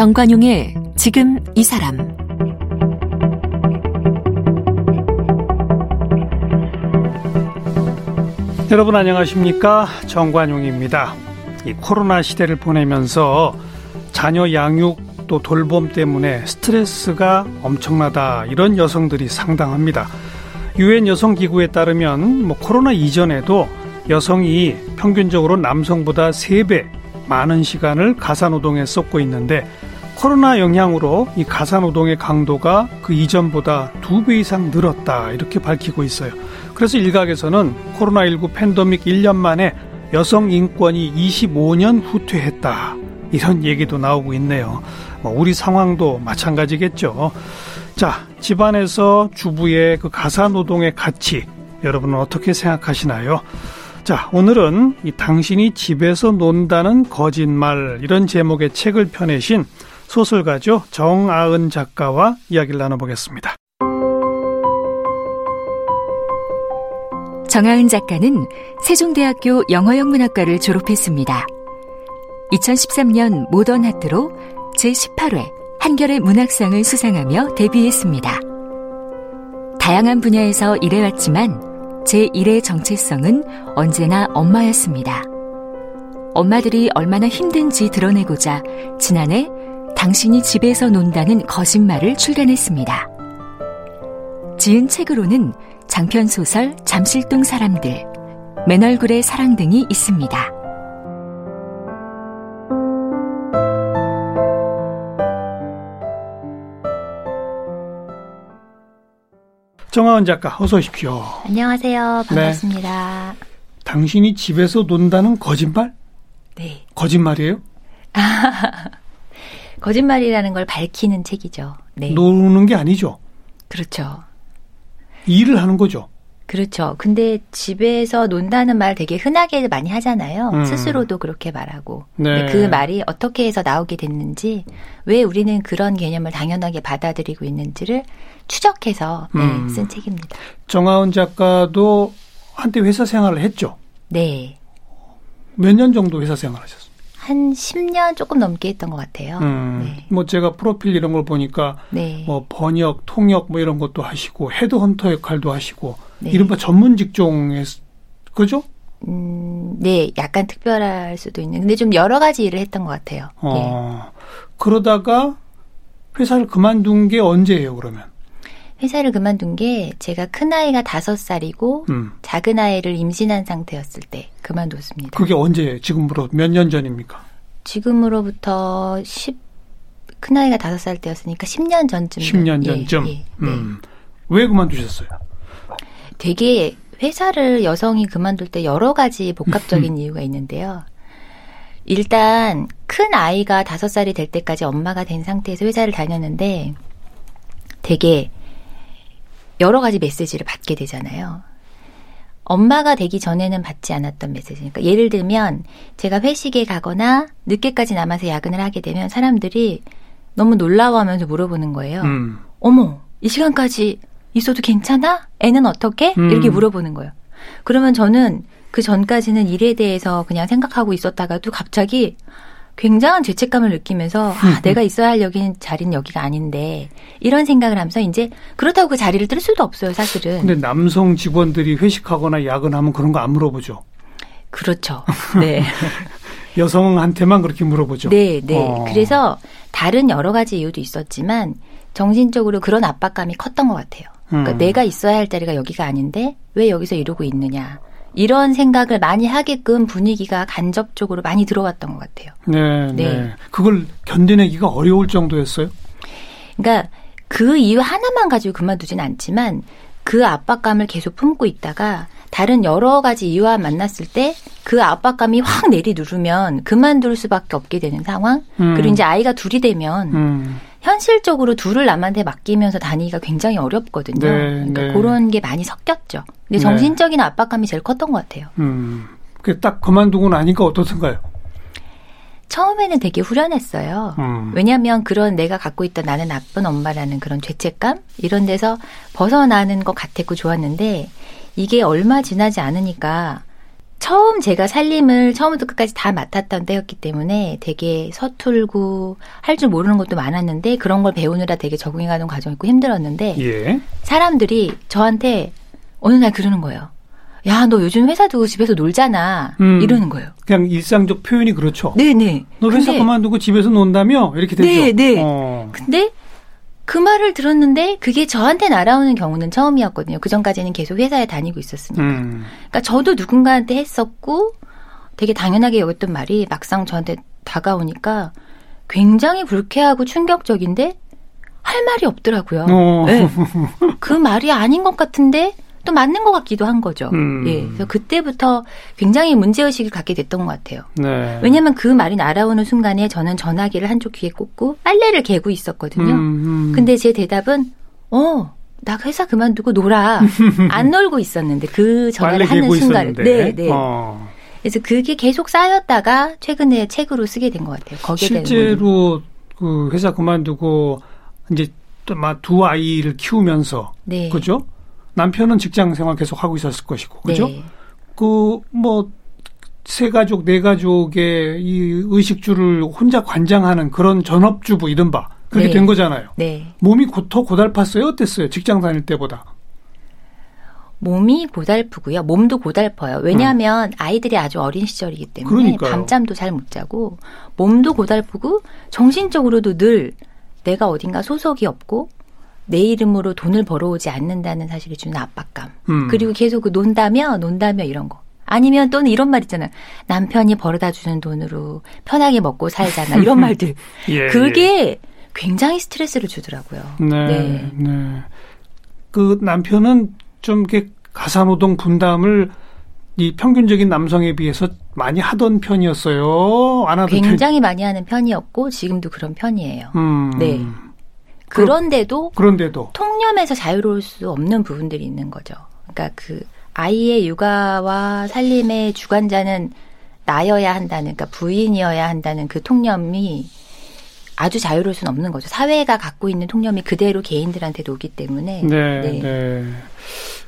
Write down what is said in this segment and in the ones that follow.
정관용의 지금 이 사람 여러분 안녕하십니까 정관용입니다. 이 코로나 시대를 보내면서 자녀 양육 또 돌봄 때문에 스트레스가 엄청나다 이런 여성들이 상당합니다. 유엔 여성기구에 따르면 뭐 코로나 이전에도 여성이 평균적으로 남성보다 3배 많은 시간을 가사노동에 쏟고 있는데 코로나 영향으로 이 가사노동의 강도가 그 이전보다 두 배 이상 늘었다 이렇게 밝히고 있어요. 그래서 일각에서는 코로나19 팬데믹 1년 만에 여성 인권이 25년 후퇴했다. 이런 얘기도 나오고 있네요. 뭐 우리 상황도 마찬가지겠죠. 자, 집안에서 주부의 그 가사 노동의 가치 여러분은 어떻게 생각하시나요? 자, 오늘은 이 당신이 집에서 논다는 거짓말 이런 제목의 책을 펴내신 소설가죠. 정아은 작가와 이야기를 나눠보겠습니다. 정아은 작가는 세종대학교 영어영문학과를 졸업했습니다. 2013년 모던 하트로 제18회 한결의 문학상을 수상하며 데뷔했습니다. 다양한 분야에서 일해왔지만 제1의 정체성은 언제나 엄마였습니다. 엄마들이 얼마나 힘든지 드러내고자 지난해 당신이 집에서 논다는 거짓말을 출간했습니다. 지은 책으로는 장편소설 잠실동 사람들, 맨얼굴의 사랑 등이 있습니다. 정하은 작가 어서 오십시오. 안녕하세요. 반갑습니다. 네. 당신이 집에서 논다는 거짓말? 네. 거짓말이에요? 거짓말이라는 걸 밝히는 책이죠. 네. 노는 게 아니죠. 그렇죠. 일을 하는 거죠. 그렇죠. 근데 집에서 논다는 말 되게 흔하게 많이 하잖아요. 음. 스스로도 그렇게 말하고. 네. 그 말이 어떻게 해서 나오게 됐는지, 왜 우리는 그런 개념을 당연하게 받아들이고 있는지를 추적해서 네, 음. 쓴 책입니다. 정하은 작가도 한때 회사 생활을 했죠? 네. 몇 년 정도 회사 생활 하셨어요? 한 10년 조금 넘게 했던 것 같아요. 음, 네. 뭐 제가 프로필 이런 걸 보니까 네. 뭐 번역, 통역 뭐 이런 것도 하시고 헤드헌터 역할도 하시고 네. 이른바 전문 직종에 그죠? 음, 네, 약간 특별할 수도 있는. 근데 좀 여러 가지 일을 했던 것 같아요. 어, 예. 그러다가 회사를 그만둔 게 언제예요, 그러면? 회사를 그만둔 게 제가 큰 아이가 다섯 살이고 음. 작은 아이를 임신한 상태였을 때 그만뒀습니다. 그게 언제 지금으로 몇 년 전입니까? 지금으로부터 10, 큰 아이가 다섯 살 때였으니까 10년 전쯤. 10년 전쯤. 예, 예, 음. 네. 왜 그만두셨어요? 되게 회사를 여성이 그만둘 때 여러 가지 복합적인 이유가 있는데요. 일단 큰 아이가 다섯 살이 될 때까지 엄마가 된 상태에서 회사를 다녔는데 되게 여러 가지 메시지를 받게 되잖아요. 엄마가 되기 전에는 받지 않았던 메시지니까 예를 들면 제가 회식에 가거나 늦게까지 남아서 야근을 하게 되면 사람들이 너무 놀라워하면서 물어보는 거예요. 음. 어머, 이 시간까지 있어도 괜찮아? 애는 어떻게? 음. 이렇게 물어보는 거예요. 그러면 저는 그 전까지는 일에 대해서 그냥 생각하고 있었다가도 갑자기 굉장한 죄책감을 느끼면서 아, 음. 내가 있어야 할 여기는 자리는 여기가 아닌데 이런 생각을 하면서 이제 그렇다고 그 자리를 뜰 수도 없어요, 사실은. 근데 남성 직원들이 회식하거나 야근하면 그런 거 안 물어보죠. 그렇죠. 네. 여성한테만 그렇게 물어보죠. 네, 네. 어. 그래서 다른 여러 가지 이유도 있었지만 정신적으로 그런 압박감이 컸던 것 같아요. 그러니까 음. 내가 있어야 할 자리가 여기가 아닌데 왜 여기서 이러고 있느냐. 이런 생각을 많이 하게끔 분위기가 간접적으로 많이 들어왔던 것 같아요. 네, 네. 네. 그걸 견뎌내기가 어려울 정도였어요? 그러니까 그 이유 하나만 가지고 그만두진 않지만 그 압박감을 계속 품고 있다가 다른 여러 가지 이유와 만났을 때 그 압박감이 확 내리누르면 그만둘 수밖에 없게 되는 상황. 음. 그리고 이제 아이가 둘이 되면 음. 현실적으로 둘을 남한테 맡기면서 다니기가 굉장히 어렵거든요. 네, 그러니까 네. 그런 게 많이 섞였죠. 근데 네. 정신적인 네. 압박감이 제일 컸던 것 같아요. 음. 딱 그만두고 나니까 어떻던가요? 처음에는 되게 후련했어요. 음. 왜냐하면 그런 내가 갖고 있던 나는 나쁜 엄마라는 그런 죄책감 이런 데서 벗어나는 것 같았고 좋았는데 이게 얼마 지나지 않으니까 처음 제가 살림을 처음부터 끝까지 다 맡았던 때였기 때문에 되게 서툴고 할 줄 모르는 것도 많았는데 그런 걸 배우느라 되게 적응해가는 과정이고 힘들었는데 예. 사람들이 저한테 어느 날 그러는 거예요. 야, 너 요즘 회사 두고 집에서 놀잖아. 음. 이러는 거예요. 그냥 일상적 표현이 그렇죠. 네네. 너 회사 근데- 그만두고 집에서 논다며 이렇게 되죠. 네, 네. 어. 근데 그 말을 들었는데 그게 저한테 날아오는 경우는 처음이었거든요. 그 전까지는 계속 회사에 다니고 있었으니까. 음. 그러니까 저도 누군가한테 했었고 되게 당연하게 여겼던 말이 막상 저한테 다가오니까 굉장히 불쾌하고 충격적인데 할 말이 없더라고요. 어. 네. 그 말이 아닌 것 같은데 또 맞는 것 같기도 한 거죠. 음. 예. 그래서 그때부터 굉장히 문제의식을 갖게 됐던 것 같아요. 네. 왜냐면 그 말이 날아오는 순간에 저는 전화기를 한쪽 귀에 꽂고 빨래를 개고 있었거든요. 음, 음. 근데 제 대답은 어, 나 회사 그만두고 놀아. 안 놀고 있었는데 그 전화를 하는 순간. 네, 네. 어. 그래서 그게 계속 쌓였다가 최근에 책으로 쓰게 된 것 같아요. 거기에. 실제로 그 회사 그만두고 이제 또 막 두 아이를 키우면서 네. 그죠? 남편은 직장 생활 계속 하고 있었을 것이고 그죠? 네. 그뭐 세 가족 네 가족의 이 의식주를 혼자 관장하는 그런 전업주부 이른바 그렇게 네. 된 거잖아요. 네. 몸이 고, 더 고달팠어요? 어땠어요? 직장 다닐 때보다. 몸이 고달프고요. 몸도 고달퍼요. 왜냐하면 아이들이 아주 어린 시절이기 때문에 음. 그러니까요. 밤잠도 잘 못 자고 몸도 고달프고 정신적으로도 늘 내가 어딘가 소속이 없고 내 이름으로 돈을 벌어오지 않는다는 사실이 주는 압박감. 음. 그리고 계속 그 논다며 논다며 이런 거. 아니면 또는 이런 말 있잖아요. 남편이 벌어다 주는 돈으로 편하게 먹고 살잖아. 이런 말들. 예, 그게 굉장히 스트레스를 주더라고요. 예. 네, 네. 그 남편은 좀 이렇게 가사노동 분담을 이 평균적인 남성에 비해서 많이 하던 편이었어요. 안 하던 굉장히 많이 하는 편이었고 지금도 그런 편이에요. 편. 음. 네. 그런데도 그런데도 통념에서 자유로울 수 없는 부분들이 있는 거죠. 그러니까 그 아이의 육아와 살림의 주관자는 나여야 한다는, 그러니까 부인이어야 한다는 그 통념이 아주 자유로울 수는 없는 거죠. 사회가 갖고 있는 통념이 그대로 개인들한테도 오기 때문에. 네, 네. 네.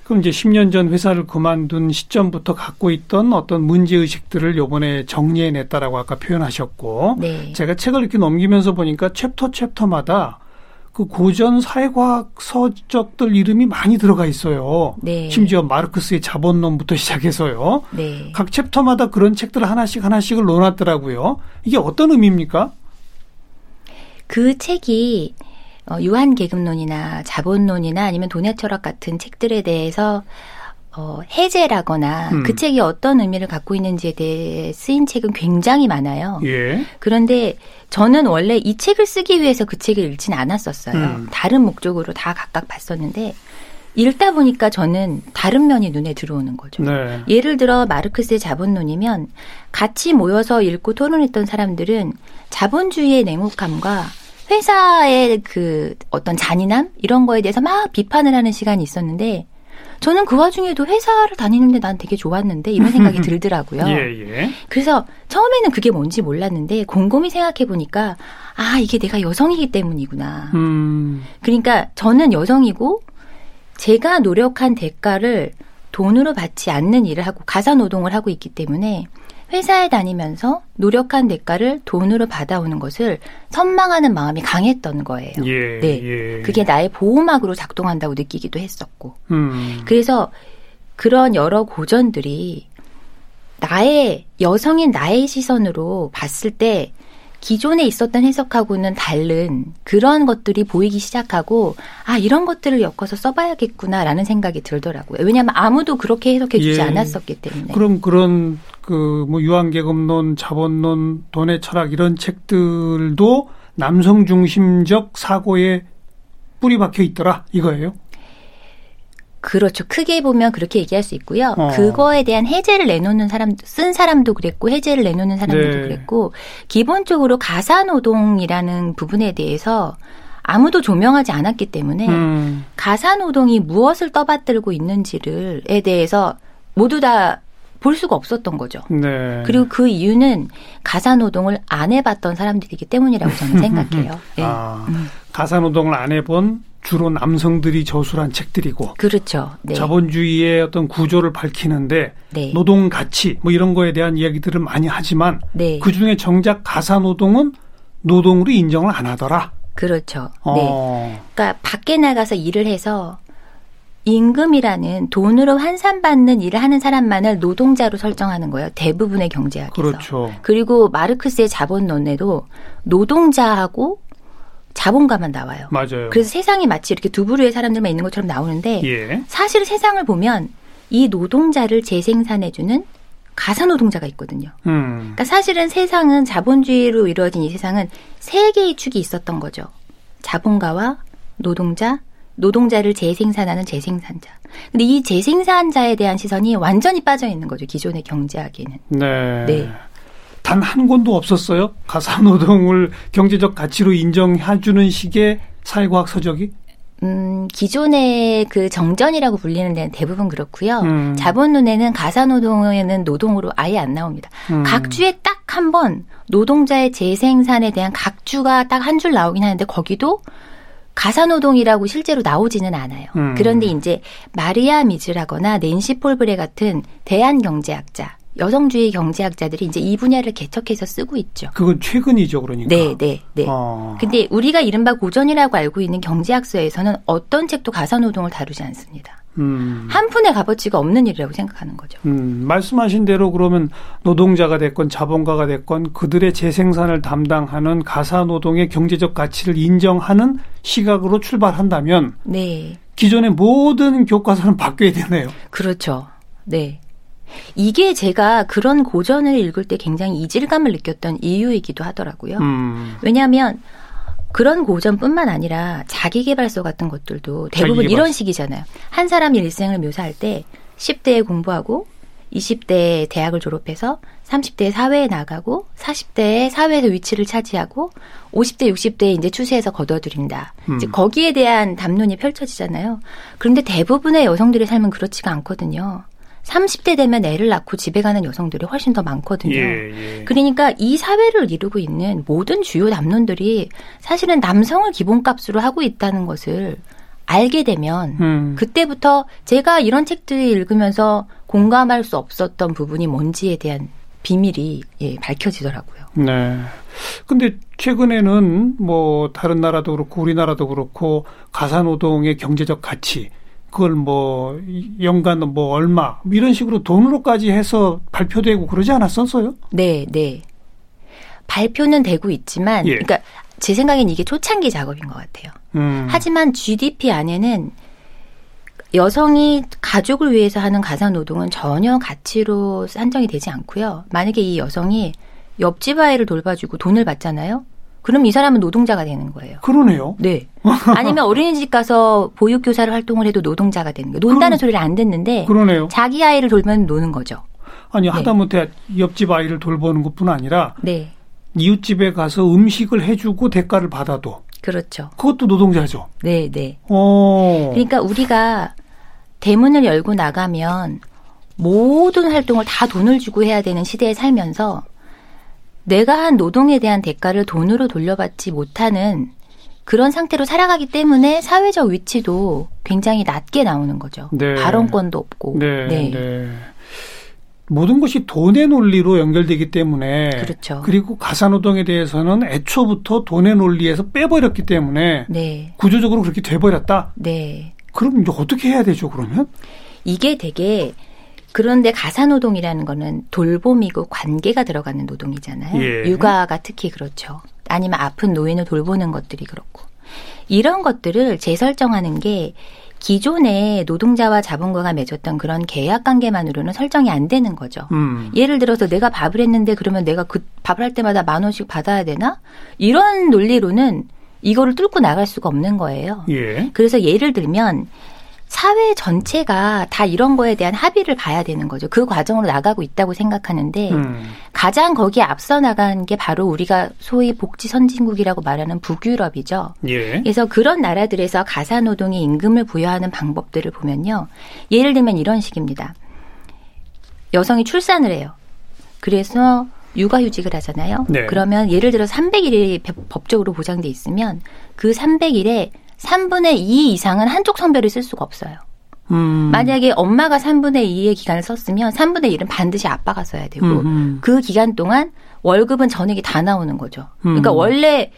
그럼 이제 10년 전 회사를 그만둔 시점부터 갖고 있던 어떤 문제 의식들을 요번에 정리해 냈다라고 아까 표현하셨고 네. 제가 책을 이렇게 넘기면서 보니까 챕터 챕터마다 그 고전 사회과학 서적들 이름이 많이 들어가 있어요. 네. 심지어 마르크스의 자본론부터 시작해서요. 네. 각 챕터마다 그런 책들을 하나씩 하나씩을 넣어놨더라고요. 이게 어떤 의미입니까? 그 책이 어, 유한계급론이나 자본론이나 아니면 돈의 철학 같은 책들에 대해서 어, 해제라거나 음. 그 책이 어떤 의미를 갖고 있는지에 대해 쓰인 책은 굉장히 많아요. 예. 그런데 저는 원래 이 책을 쓰기 위해서 그 책을 읽진 않았었어요. 음. 다른 목적으로 다 각각 봤었는데 읽다 보니까 저는 다른 면이 눈에 들어오는 거죠. 네. 예를 들어 마르크스의 자본론이면 같이 모여서 읽고 토론했던 사람들은 자본주의의 냉혹함과 회사의 그 어떤 잔인함 이런 거에 대해서 막 비판을 하는 시간이 있었는데 저는 그 와중에도 회사를 다니는데 난 되게 좋았는데 이런 생각이 들더라고요. 예, 예. 그래서 처음에는 그게 뭔지 몰랐는데 곰곰이 생각해 보니까 아 이게 내가 여성이기 때문이구나. 음, 그러니까 저는 여성이고 제가 노력한 대가를 돈으로 받지 않는 일을 하고 가사 노동을 하고 있기 때문에 회사에 다니면서 노력한 대가를 돈으로 받아오는 것을 선망하는 마음이 강했던 거예요. 예, 네. 예. 그게 나의 보호막으로 작동한다고 느끼기도 했었고. 음, 그래서 그런 여러 고전들이 나의 여성인 나의 시선으로 봤을 때 기존에 있었던 해석하고는 다른 그런 것들이 보이기 시작하고 아 이런 것들을 엮어서 써봐야겠구나라는 생각이 들더라고요. 왜냐하면 아무도 그렇게 해석해주지 예. 않았었기 때문에. 그럼 그런 그 뭐 유한계급론, 자본론, 돈의 철학 이런 책들도 남성 중심적 사고에 뿌리 박혀 있더라 이거예요. 그렇죠. 크게 보면 그렇게 얘기할 수 있고요. 어. 그거에 대한 해제를 내놓는 사람, 쓴 사람도 그랬고, 해제를 내놓는 사람들도 네. 그랬고, 기본적으로 가사노동이라는 부분에 대해서 아무도 조명하지 않았기 때문에, 음, 가사노동이 무엇을 떠받들고 있는지를에 대해서 모두 다 볼 수가 없었던 거죠. 네. 그리고 그 이유는 가사노동을 안 해봤던 사람들이기 때문이라고 저는 생각해요. 네. 아, 음. 가사노동을 안 해본 주로 남성들이 저술한 책들이고 그렇죠. 네. 자본주의의 어떤 구조를 밝히는데 네. 노동 가치 뭐 이런 거에 대한 이야기들을 많이 하지만 네. 그 중에 정작 가사 노동은 노동으로 인정을 안 하더라. 그렇죠. 네. 어. 그러니까 밖에 나가서 일을 해서 임금이라는 돈으로 환산받는 일을 하는 사람만을 노동자로 설정하는 거예요. 대부분의 경제학에서. 그렇죠. 그리고 마르크스의 자본론에도 노동자하고 자본가만 나와요. 맞아요. 그래서 세상이 마치 이렇게 두 부류의 사람들만 있는 것처럼 나오는데 예. 사실 세상을 보면 이 노동자를 재생산해주는 가사 노동자가 있거든요. 음. 그러니까 사실은 세상은 자본주의로 이루어진 이 세상은 세 개의 축이 있었던 거죠. 자본가와 노동자, 노동자를 재생산하는 재생산자. 근데 이 재생산자에 대한 시선이 완전히 빠져 있는 거죠. 기존의 경제학에는. 네. 네. 단 한 권도 없었어요. 가사 노동을 경제적 가치로 인정해주는 식의 사회과학 서적이. 음, 기존의 그 정전이라고 불리는 데는 대부분 그렇고요. 음. 자본론에는 가사노동에는 노동으로 아예 안 나옵니다. 음. 각 주에 딱 한 번 노동자의 재생산에 대한 각 주가 딱 한 줄 나오긴 하는데 거기도 가사노동이라고 실제로 나오지는 않아요. 음. 그런데 이제 마리아 미즈라거나 낸시 폴브레 같은 대한 경제학자, 여성주의 경제학자들이 이제 이 분야를 개척해서 쓰고 있죠. 그건 최근이죠, 그러니까. 네, 네, 네. 어. 근데 우리가 이른바 고전이라고 알고 있는 경제학서에서는 어떤 책도 가사노동을 다루지 않습니다. 음. 한 푼의 값어치가 없는 일이라고 생각하는 거죠. 음, 말씀하신 대로 그러면 노동자가 됐건 자본가가 됐건 그들의 재생산을 담당하는 가사 노동의 경제적 가치를 인정하는 시각으로 출발한다면 네. 기존의 모든 교과서는 바뀌어야 되네요. 그렇죠. 네. 이게 제가 그런 고전을 읽을 때 굉장히 이질감을 느꼈던 이유이기도 하더라고요. 음. 왜냐하면 그런 고전뿐만 아니라 자기개발서 같은 것들도 대부분 자기개발서. 이런 식이잖아요. 한 사람의 일생을 묘사할 때 10대에 공부하고 20대에 대학을 졸업해서 30대에 사회에 나가고 40대에 사회에서 위치를 차지하고 50대, 60대에 이제 추세에서 거둬들인다. 음. 이제 거기에 대한 담론이 펼쳐지잖아요. 그런데 대부분의 여성들의 삶은 그렇지가 않거든요. 30대 되면 애를 낳고 집에 가는 여성들이 훨씬 더 많거든요. 예, 예. 그러니까 이 사회를 이루고 있는 모든 주요 담론들이 사실은 남성을 기본값으로 하고 있다는 것을 알게 되면 음. 그때부터 제가 이런 책들을 읽으면서 공감할 수 없었던 부분이 뭔지에 대한 비밀이 예, 밝혀지더라고요. 네. 근데 최근에는 뭐 다른 나라도 그렇고 우리나라도 그렇고 가사 노동의 경제적 가치 그걸 뭐 연간 뭐 얼마 뭐 이런 식으로 돈으로까지 해서 발표되고 그러지 않았었어요? 네, 네. 발표는 되고 있지만, 예. 그러니까 제 생각엔 이게 초창기 작업인 것 같아요. 음. 하지만 GDP 안에는 여성이 가족을 위해서 하는 가사 노동은 전혀 가치로 산정이 되지 않고요. 만약에 이 여성이 옆집 아이를 돌봐주고 돈을 받잖아요. 그럼 이 사람은 노동자가 되는 거예요. 그러네요. 네. 아니면 어린이집 가서 보육교사를 활동을 해도 노동자가 되는 거예요. 논다는 그럼- 소리를 안 듣는데 그러네요. 자기 아이를 돌면 노는 거죠. 아니 네. 하다못해 옆집 아이를 돌보는 것뿐 아니라 네. 이웃집에 가서 음식을 해주고 대가를 받아도 그렇죠. 그것도 노동자죠. 네, 네. 어. 그러니까 우리가 대문을 열고 나가면 모든 활동을 다 돈을 주고 해야 되는 시대에 살면서 내가 한 노동에 대한 대가를 돈으로 돌려받지 못하는 그런 상태로 살아가기 때문에 사회적 위치도 굉장히 낮게 나오는 거죠. 네. 발언권도 없고. 네, 네. 모든 것이 돈의 논리로 연결되기 때문에 그렇죠. 그리고 가사노동에 대해서는 애초부터 돈의 논리에서 빼버렸기 때문에 네. 구조적으로 그렇게 돼버렸다. 네. 그럼 이제 어떻게 해야 되죠? 그러면 이게 되게 그런데 가사노동이라는 거는 돌봄이고 관계가 들어가는 노동이잖아요. 예. 육아가 특히 그렇죠. 아니면 아픈 노인을 돌보는 것들이 그렇고. 이런 것들을 재설정하는 게 기존에 노동자와 자본가가 맺었던 그런 계약 관계만으로는 설정이 안 되는 거죠. 음. 예를 들어서 내가 밥을 했는데 그러면 내가 그 밥을 할 때마다 만 원씩 받아야 되나? 이런 논리로는 이거를 뚫고 나갈 수가 없는 거예요. 예. 그래서 예를 들면 사회 전체가 다 이런 거에 대한 합의를 봐야 되는 거죠. 그 과정으로 나가고 있다고 생각하는데 음. 가장 거기에 앞서 나간 게 바로 우리가 소위 복지 선진국이라고 말하는 북유럽이죠. 예. 그래서 그런 나라들에서 가사 노동에 임금을 부여하는 방법들을 보면요. 예를 들면 이런 식입니다. 여성이 출산을 해요. 그래서 육아휴직을 하잖아요. 네. 그러면 예를 들어 300일이 법적으로 보장돼 있으면 그 300일에 3분의 2 이상은 한쪽 성별을 쓸 수가 없어요. 음. 만약에 엄마가 3분의 2의 기간을 썼으면 3분의 1은 반드시 아빠가 써야 되고 음. 그 기간 동안 월급은 전액이 다 나오는 거죠. 그러니까 음. 원래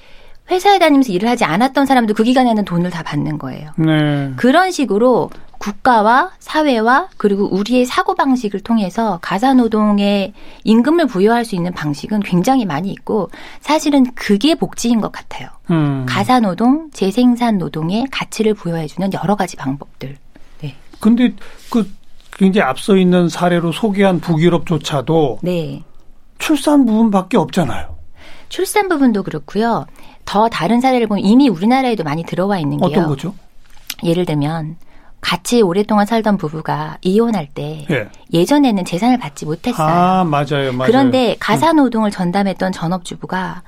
회사에 다니면서 일을 하지 않았던 사람도 그 기간에는 돈을 다 받는 거예요. 네. 그런 식으로 국가와 사회와 그리고 우리의 사고 방식을 통해서 가사 노동에 임금을 부여할 수 있는 방식은 굉장히 많이 있고 사실은 그게 복지인 것 같아요. 음. 가사 노동, 재생산 노동에 가치를 부여해주는 여러 가지 방법들. 네. 근데 그 굉장히 앞서 있는 사례로 소개한 북유럽조차도 네. 출산 부분밖에 없잖아요. 출산 부분도 그렇고요. 더 다른 사례를 보면 이미 우리나라에도 많이 들어와 있는 게요. 어떤 거죠? 예를 들면 같이 오랫동안 살던 부부가 이혼할 때 예. 예전에는 재산을 받지 못했어요. 아 맞아요, 맞아요. 그런데 가사 노동을 전담했던 전업주부가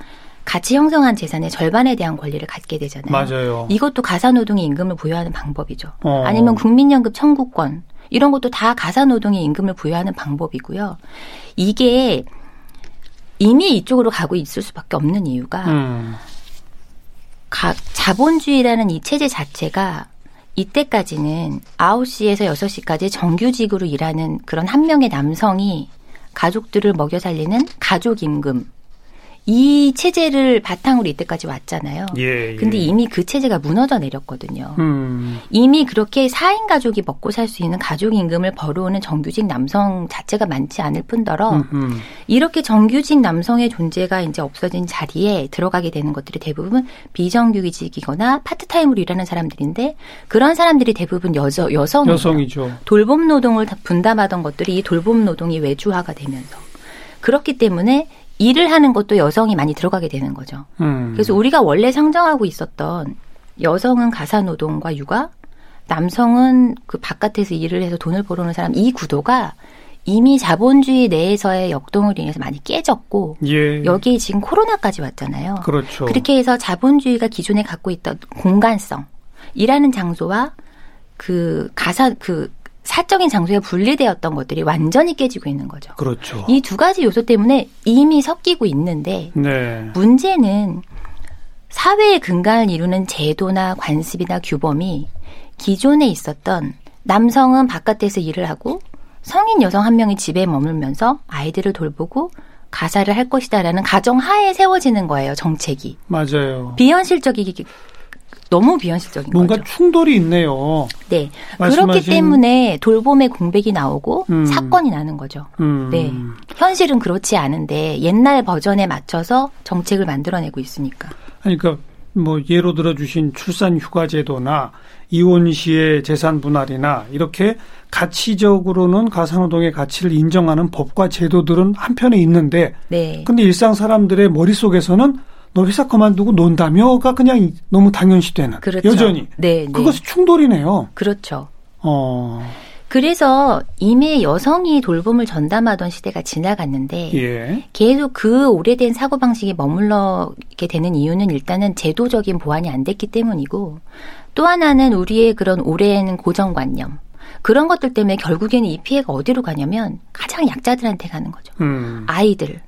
같이 형성한 재산의 절반에 대한 권리를 갖게 되잖아요. 맞아요. 이것도 가사 노동의 임금을 부여하는 방법이죠. 어. 아니면 국민연금 청구권 이런 것도 다 가사 노동의 임금을 부여하는 방법이고요. 이게 이미 이쪽으로 가고 있을 수밖에 없는 이유가 음. 가- 자본주의라는 이 체제 자체가 이때까지는 9시에서 6시까지 정규직으로 일하는 그런 한 명의 남성이 가족들을 먹여 살리는 가족 임금 이 체제를 바탕으로 이때까지 왔잖아요. 예, 예. 근데 이미 그 체제가 무너져 내렸거든요. 음. 이미 그렇게 4인 가족이 먹고 살 수 있는 가족 임금을 벌어오는 정규직 남성 자체가 많지 않을 뿐더러 음, 음. 이렇게 정규직 남성의 존재가 이제 없어진 자리에 들어가게 되는 것들이 대부분 비정규직이거나 파트타임으로 일하는 사람들인데 그런 사람들이 대부분 여저, 여성이에요. 여성이죠. 돌봄 노동을 다 분담하던 것들이 이 돌봄 노동이 외주화가 되면서 그렇기 때문에 일을 하는 것도 여성이 많이 들어가게 되는 거죠. 음. 그래서 우리가 원래 상정하고 있었던 여성은 가사 노동과 육아, 남성은 그 바깥에서 일을 해서 돈을 벌어오는 사람 이 구도가 이미 자본주의 내에서의 역동으로 인해서 많이 깨졌고 예. 여기에 지금 코로나까지 왔잖아요. 그렇죠. 그렇게 해서 자본주의가 기존에 갖고 있던 공간성, 일하는 장소와 그 가사 그 사적인 장소에 분리되었던 것들이 완전히 깨지고 있는 거죠. 그렇죠. 이 두 가지 요소 때문에 이미 섞이고 있는데 네. 문제는 사회의 근간을 이루는 제도나 관습이나 규범이 기존에 있었던 남성은 바깥에서 일을 하고 성인 여성 한 명이 집에 머물면서 아이들을 돌보고 가사를 할 것이다라는 가정 하에 세워지는 거예요 정책이 맞아요. 비현실적이기 너무 비현실적인 뭔가 거죠. 충돌이 있네요. 네 말씀하신- 그렇기 때문에 돌봄의 공백이 나오고 음. 사건이 나는 거죠. 음. 네 현실은 그렇지 않은데 옛날 버전에 맞춰서 정책을 만들어내고 있으니까. 그러니까 뭐 예로 들어 주신 출산 휴가 제도나 이혼 시의 재산 분할이나 이렇게 가치적으로는 가사노동의 가치를 인정하는 법과 제도들은 한편에 있는데 네. 근데 일상 사람들의 머릿속에서는 너 회사 그만두고 논다며가 그냥 너무 당연시되는 그렇죠. 여전히 네, 네. 그것이 충돌이네요. 그렇죠. 어. 그래서 이미 여성이 돌봄을 전담하던 시대가 지나갔는데 예. 계속 그 오래된 사고 방식에 머물러게 되는 이유는 일단은 제도적인 보완이 안 됐기 때문이고 또 하나는 우리의 그런 오랜 고정관념 그런 것들 때문에 결국에는 이 피해가 어디로 가냐면 가장 약자들한테 가는 거죠. 음. 아이들.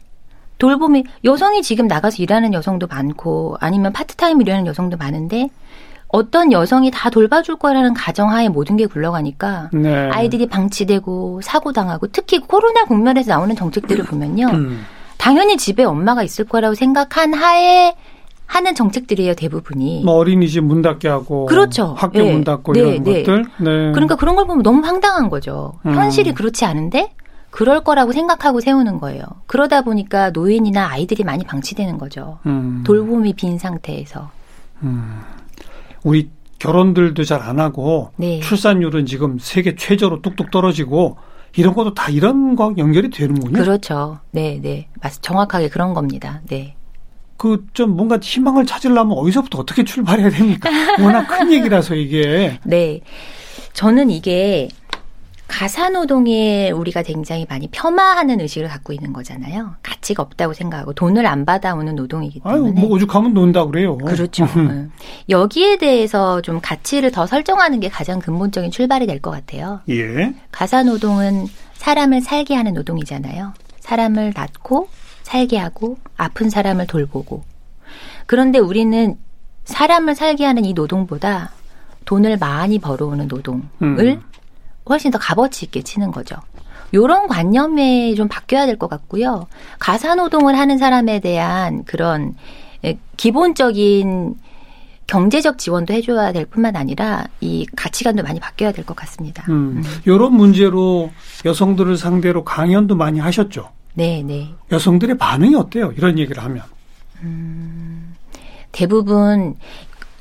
돌봄이 여성이 지금 나가서 일하는 여성도 많고 아니면 파트타임 일하는 여성도 많은데 어떤 여성이 다 돌봐줄 거라는 가정하에 모든 게 굴러가니까 네. 아이들이 방치되고 사고 당하고 특히 코로나 국면에서 나오는 정책들을 보면요. 음. 당연히 집에 엄마가 있을 거라고 생각한 하에 하는 정책들이에요, 대부분이. 뭐 어린이집 문 닫게 하고 그렇죠. 학교 네. 문 닫고 네, 이런 네. 것들. 네. 그러니까 그런 걸 보면 너무 황당한 거죠. 음. 현실이 그렇지 않은데 그럴 거라고 생각하고 세우는 거예요. 그러다 보니까 노인이나 아이들이 많이 방치되는 거죠. 음. 돌봄이 빈 상태에서. 우리 결혼들도 잘 안 하고 네. 출산율은 지금 세계 최저로 뚝뚝 떨어지고 이런 것도 다 이런 거 연결이 되는군요. 그렇죠. 네, 네. 맞, 정확하게 그런 겁니다. 네. 그 좀 뭔가 희망을 찾으려면 어디서부터 어떻게 출발해야 됩니까? 워낙 큰 얘기라서 이게 네. 저는 이게 가사노동에 우리가 굉장히 많이 폄하하는 의식을 갖고 있는 거잖아요. 가치가 없다고 생각하고 돈을 안 받아오는 노동이기 아유 때문에. 뭐 오죽하면 논다 그래요. 그렇죠. 음. 여기에 대해서 좀 가치를 더 설정하는 게 가장 근본적인 출발이 될 것 같아요. 예. 가사노동은 사람을 살게 하는 노동이잖아요. 사람을 낳고 살게 하고 아픈 사람을 돌보고. 그런데 우리는 사람을 살게 하는 이 노동보다 돈을 많이 벌어오는 노동을 음. 훨씬 더 값어치 있게 치는 거죠. 요런 관념에 좀 바뀌어야 될 것 같고요. 가사 노동을 하는 사람에 대한 그런 에, 기본적인 경제적 지원도 해줘야 될 뿐만 아니라 이 가치관도 많이 바뀌어야 될 것 같습니다. 음. 이런 문제로 여성들을 상대로 강연도 많이 하셨죠. 네, 네. 여성들의 반응이 어때요? 이런 얘기를 하면. 대부분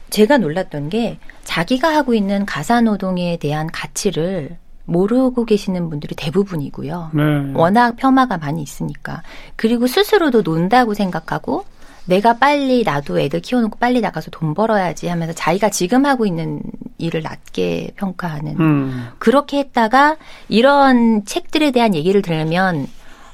제가 놀랐던 게 자기가 하고 있는 가사 노동에 대한 가치를 모르고 계시는 분들이 대부분이고요. 네. 워낙 폄하가 많이 있으니까. 그리고 스스로도 논다고 생각하고 내가 빨리 나도 애들 키워놓고 빨리 나가서 돈 벌어야지 하면서 자기가 지금 하고 있는 일을 낮게 평가하는 음. 그렇게 했다가 이런 책들에 대한 얘기를 들으면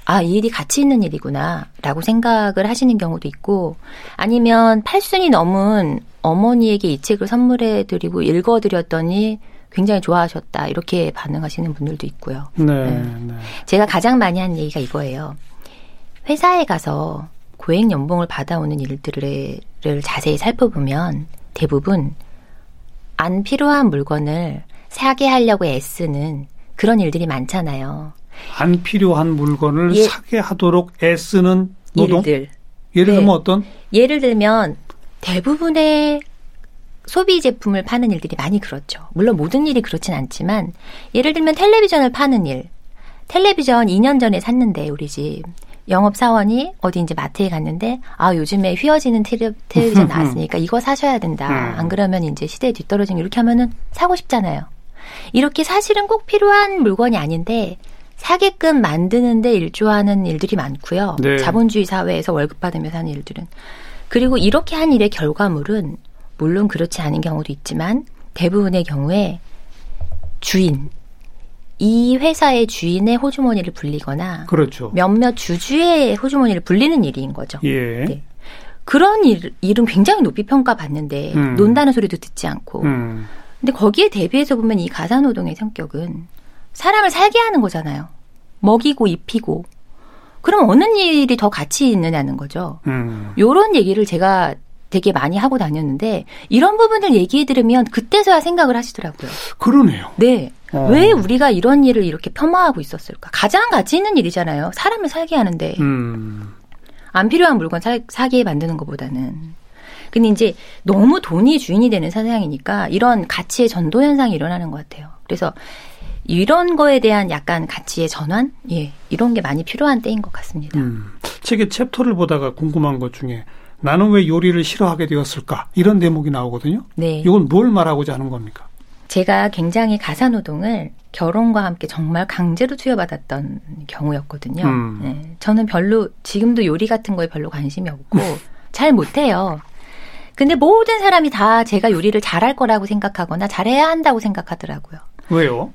아, 이 일이 가치 있는 일이구나 라고 생각을 하시는 경우도 있고 아니면 팔순이 넘은 어머니에게 이 책을 선물해 드리고 읽어 드렸더니 굉장히 좋아하셨다 이렇게 반응하시는 분들도 있고요. 네. 네. 네. 제가 가장 많이 하는 얘기가 이거예요. 회사에 가서 고액 연봉을 받아오는 일들을 자세히 살펴보면 대부분 안 필요한 물건을 사게 하려고 애쓰는 그런 일들이 많잖아요. 안 필요한 물건을 예. 사게 하도록 애쓰는 노동. 예를 네. 들면 어떤? 예를 들면 대부분의 소비 제품을 파는 일들이 많이 그렇죠. 물론 모든 일이 그렇진 않지만 예를 들면 텔레비전을 파는 일. 텔레비전 2년 전에 샀는데 우리 집 영업 사원이 어디 이제 마트에 갔는데 아 요즘에 휘어지는 텔레, 텔레비전 나왔으니까 이거 사셔야 된다. 음. 안 그러면 이제 시대에 뒤떨어지는 이렇게 하면은 사고 싶잖아요. 이렇게 사실은 꼭 필요한 물건이 아닌데 사게끔 만드는데 일조하는 일들이 많고요. 네. 자본주의 사회에서 월급 받으면서 하는 일들은 그리고 이렇게 한 일의 결과물은 물론 그렇지 않은 경우도 있지만 대부분의 경우에 주인 이 회사의 주인의 호주머니를 불리거나 그렇죠. 몇몇 주주의 호주머니를 불리는 일인 거죠. 예. 네. 그런 일, 일은 굉장히 높이 평가받는데 음. 논다는 소리도 듣지 않고 음. 근데 거기에 대비해서 보면 이 가사노동의 성격은 사람을 살게 하는 거잖아요. 먹이고 입히고. 그럼 어느 일이 더 가치 있느냐는 거죠. 음. 요런 얘기를 제가 되게 많이 하고 다녔는데 이런 부분을 얘기해 들으면 그때서야 생각을 하시더라고요. 그러네요. 네. 어. 왜 우리가 이런 일을 이렇게 폄하하고 있었을까? 가장 가치 있는 일이잖아요. 사람을 살게 하는데 음. 안 필요한 물건 사, 사게 만드는 것보다는. 근데 이제 너무 돈이 주인이 되는 세상이니까 이런 가치의 전도 현상이 일어나는 것 같아요. 그래서 이런 거에 대한 약간 가치의 전환? 예. 이런 게 많이 필요한 때인 것 같습니다. 음. 책의 챕터를 보다가 궁금한 것 중에 나는 왜 요리를 싫어하게 되었을까? 이런 대목이 나오거든요. 네. 이건 뭘 말하고자 하는 겁니까? 제가 굉장히 가사 노동을 결혼과 함께 정말 강제로 투여받았던 경우였거든요. 음. 네, 저는 별로 지금도 요리 같은 거에 별로 관심이 없고 잘 못해요. 근데 모든 사람이 다 제가 요리를 잘할 거라고 생각하거나 잘해야 한다고 생각하더라고요. 왜요?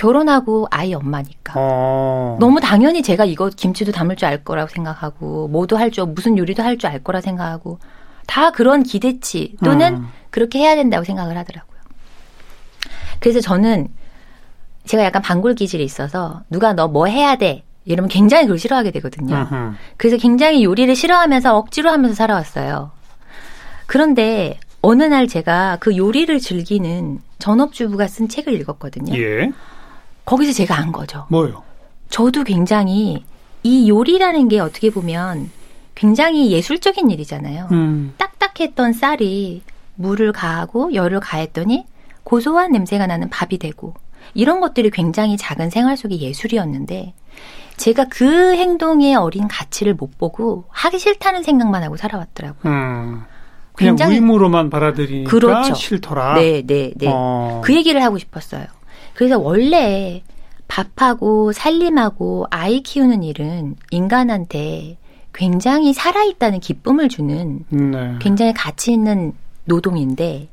결혼하고 아이 엄마니까. 어. 너무 당연히 제가 이거 김치도 담을 줄 알 거라고 생각하고 뭐도 할 줄 무슨 요리도 할 줄 알 거라 생각하고 다 그런 기대치 또는 음. 그렇게 해야 된다고 생각을 하더라고요. 그래서 저는 제가 약간 방골 기질이 있어서 누가 너 뭐 해야 돼 이러면 굉장히 그걸 싫어하게 되거든요. 음흠. 그래서 굉장히 요리를 싫어하면서 억지로 하면서 살아왔어요. 그런데 어느 날 제가 그 요리를 즐기는 전업주부가 쓴 책을 읽었거든요. 예. 거기서 제가 안 거죠. 뭐요? 저도 굉장히 이 요리라는 게 어떻게 보면 굉장히 예술적인 일이잖아요. 음. 딱딱했던 쌀이 물을 가하고 열을 가했더니 고소한 냄새가 나는 밥이 되고 이런 것들이 굉장히 작은 생활 속의 예술이었는데 제가 그 행동의 어린 가치를 못 보고 하기 싫다는 생각만 하고 살아왔더라고요. 음. 그냥 굉장히- 의무로만 받아들이니까 그렇죠. 싫더라. 네, 네, 네. 어. 그 얘기를 하고 싶었어요. 그래서 원래 밥하고 살림하고 아이 키우는 일은 인간한테 굉장히 살아있다는 기쁨을 주는 네. 굉장히 가치 있는 노동인데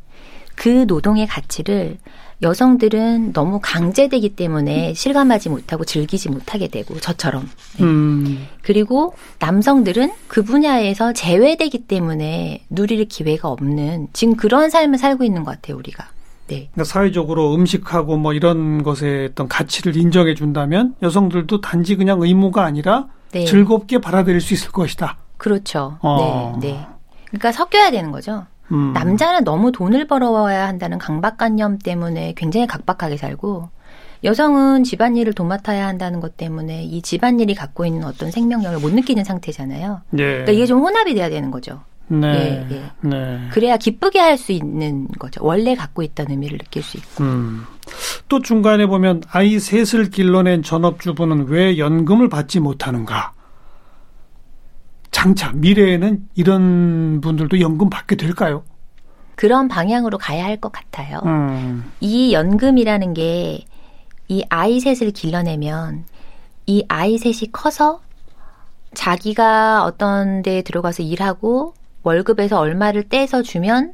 그 노동의 가치를 여성들은 너무 강제되기 때문에 실감하지 못하고 즐기지 못하게 되고 저처럼 네. 음. 그리고 남성들은 그 분야에서 제외되기 때문에 누릴 기회가 없는 지금 그런 삶을 살고 있는 것 같아요 우리가 네 그러니까 사회적으로 음식하고 뭐 이런 것에 어떤 가치를 인정해 준다면 여성들도 단지 그냥 의무가 아니라 네. 즐겁게 받아들일 수 있을 것이다. 그렇죠 어. 네 네. 그러니까 섞여야 되는 거죠 음. 남자는 너무 돈을 벌어와야 한다는 강박관념 때문에 굉장히 각박하게 살고 여성은 집안일을 도맡아야 한다는 것 때문에 이 집안일이 갖고 있는 어떤 생명력을 못 느끼는 상태잖아요. 예. 그러니까 이게 좀 혼합이 돼야 되는 거죠. 네. 예, 예. 네. 그래야 기쁘게 할 수 있는 거죠. 원래 갖고 있던 의미를 느낄 수 있고. 음. 또 중간에 보면 아이 셋을 길러낸 전업주부는 왜 연금을 받지 못하는가? 장차 미래에는 이런 분들도 연금 받게 될까요? 그런 방향으로 가야 할 것 같아요. 음. 이 연금이라는 게 이 아이 셋을 길러내면 이 아이 셋이 커서 자기가 어떤 데에 들어가서 일하고 월급에서 얼마를 떼서 주면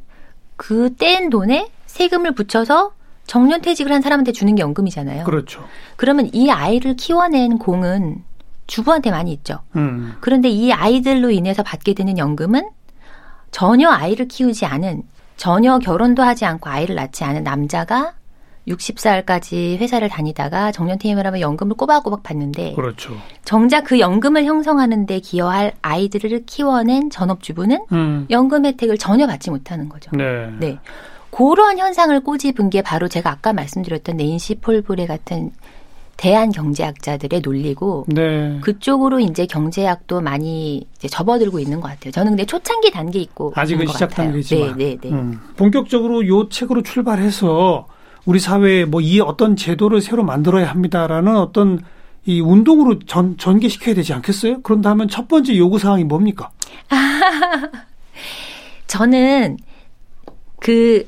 그 뗀 돈에 세금을 붙여서 정년 퇴직을 한 사람한테 주는 게 연금이잖아요. 그렇죠. 그러면 이 아이를 키워낸 공은 주부한테 많이 있죠. 음. 그런데 이 아이들로 인해서 받게 되는 연금은 전혀 아이를 키우지 않은 전혀 결혼도 하지 않고 아이를 낳지 않은 남자가 60살까지 회사를 다니다가 정년퇴임을 하면 연금을 꼬박꼬박 받는데 그렇죠. 정작 그 연금을 형성하는 데 기여할 아이들을 키워낸 전업주부는 음. 연금 혜택을 전혀 받지 못하는 거죠. 네. 네. 그런 현상을 꼬집은 게 바로 제가 아까 말씀드렸던 네인시 폴브레 같은 대한 경제학자들의 논리고 네. 그쪽으로 이제 경제학도 많이 이제 접어들고 있는 것 같아요. 저는 근데 초창기 단계 있고 아직은 시작. 단계지만 네, 네, 네. 음. 본격적으로 요 책으로 출발해서 우리 사회에 뭐 이 어떤 제도를 새로 만들어야 합니다라는 어떤 이 운동으로 전, 전개시켜야 되지 않겠어요? 그런다면 첫 번째 요구 사항이 뭡니까? 저는 그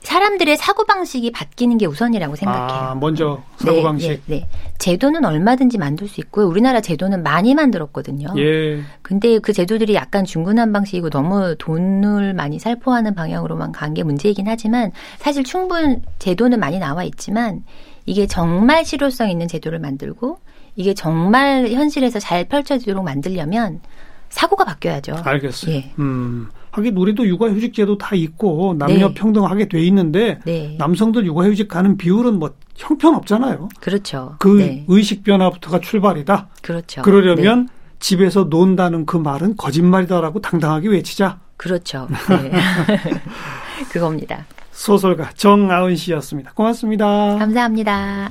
사람들의 사고 방식이 바뀌는 게 우선이라고 생각해요. 아, 먼저 사고 방식. 네, 네, 네. 제도는 얼마든지 만들 수 있고요. 우리나라 제도는 많이 만들었거든요. 예. 근데 그 제도들이 약간 중구난 방식이고 너무 돈을 많이 살포하는 방향으로만 간 게 문제이긴 하지만 사실 충분 제도는 많이 나와 있지만 이게 정말 실효성 있는 제도를 만들고 이게 정말 현실에서 잘 펼쳐지도록 만들려면 사고가 바뀌어야죠. 알겠어요. 예. 음. 하긴 우리도 육아휴직 제도 다 있고 남녀 네. 평등하게 돼 있는데 네. 남성들 육아휴직 가는 비율은 뭐 형편없잖아요. 그렇죠. 그 네. 의식 변화부터가 출발이다. 그렇죠. 그러려면 네. 집에서 논다는 그 말은 거짓말이다라고 당당하게 외치자. 그렇죠. 네. 그겁니다. 소설가 정아은 씨였습니다. 고맙습니다. 감사합니다.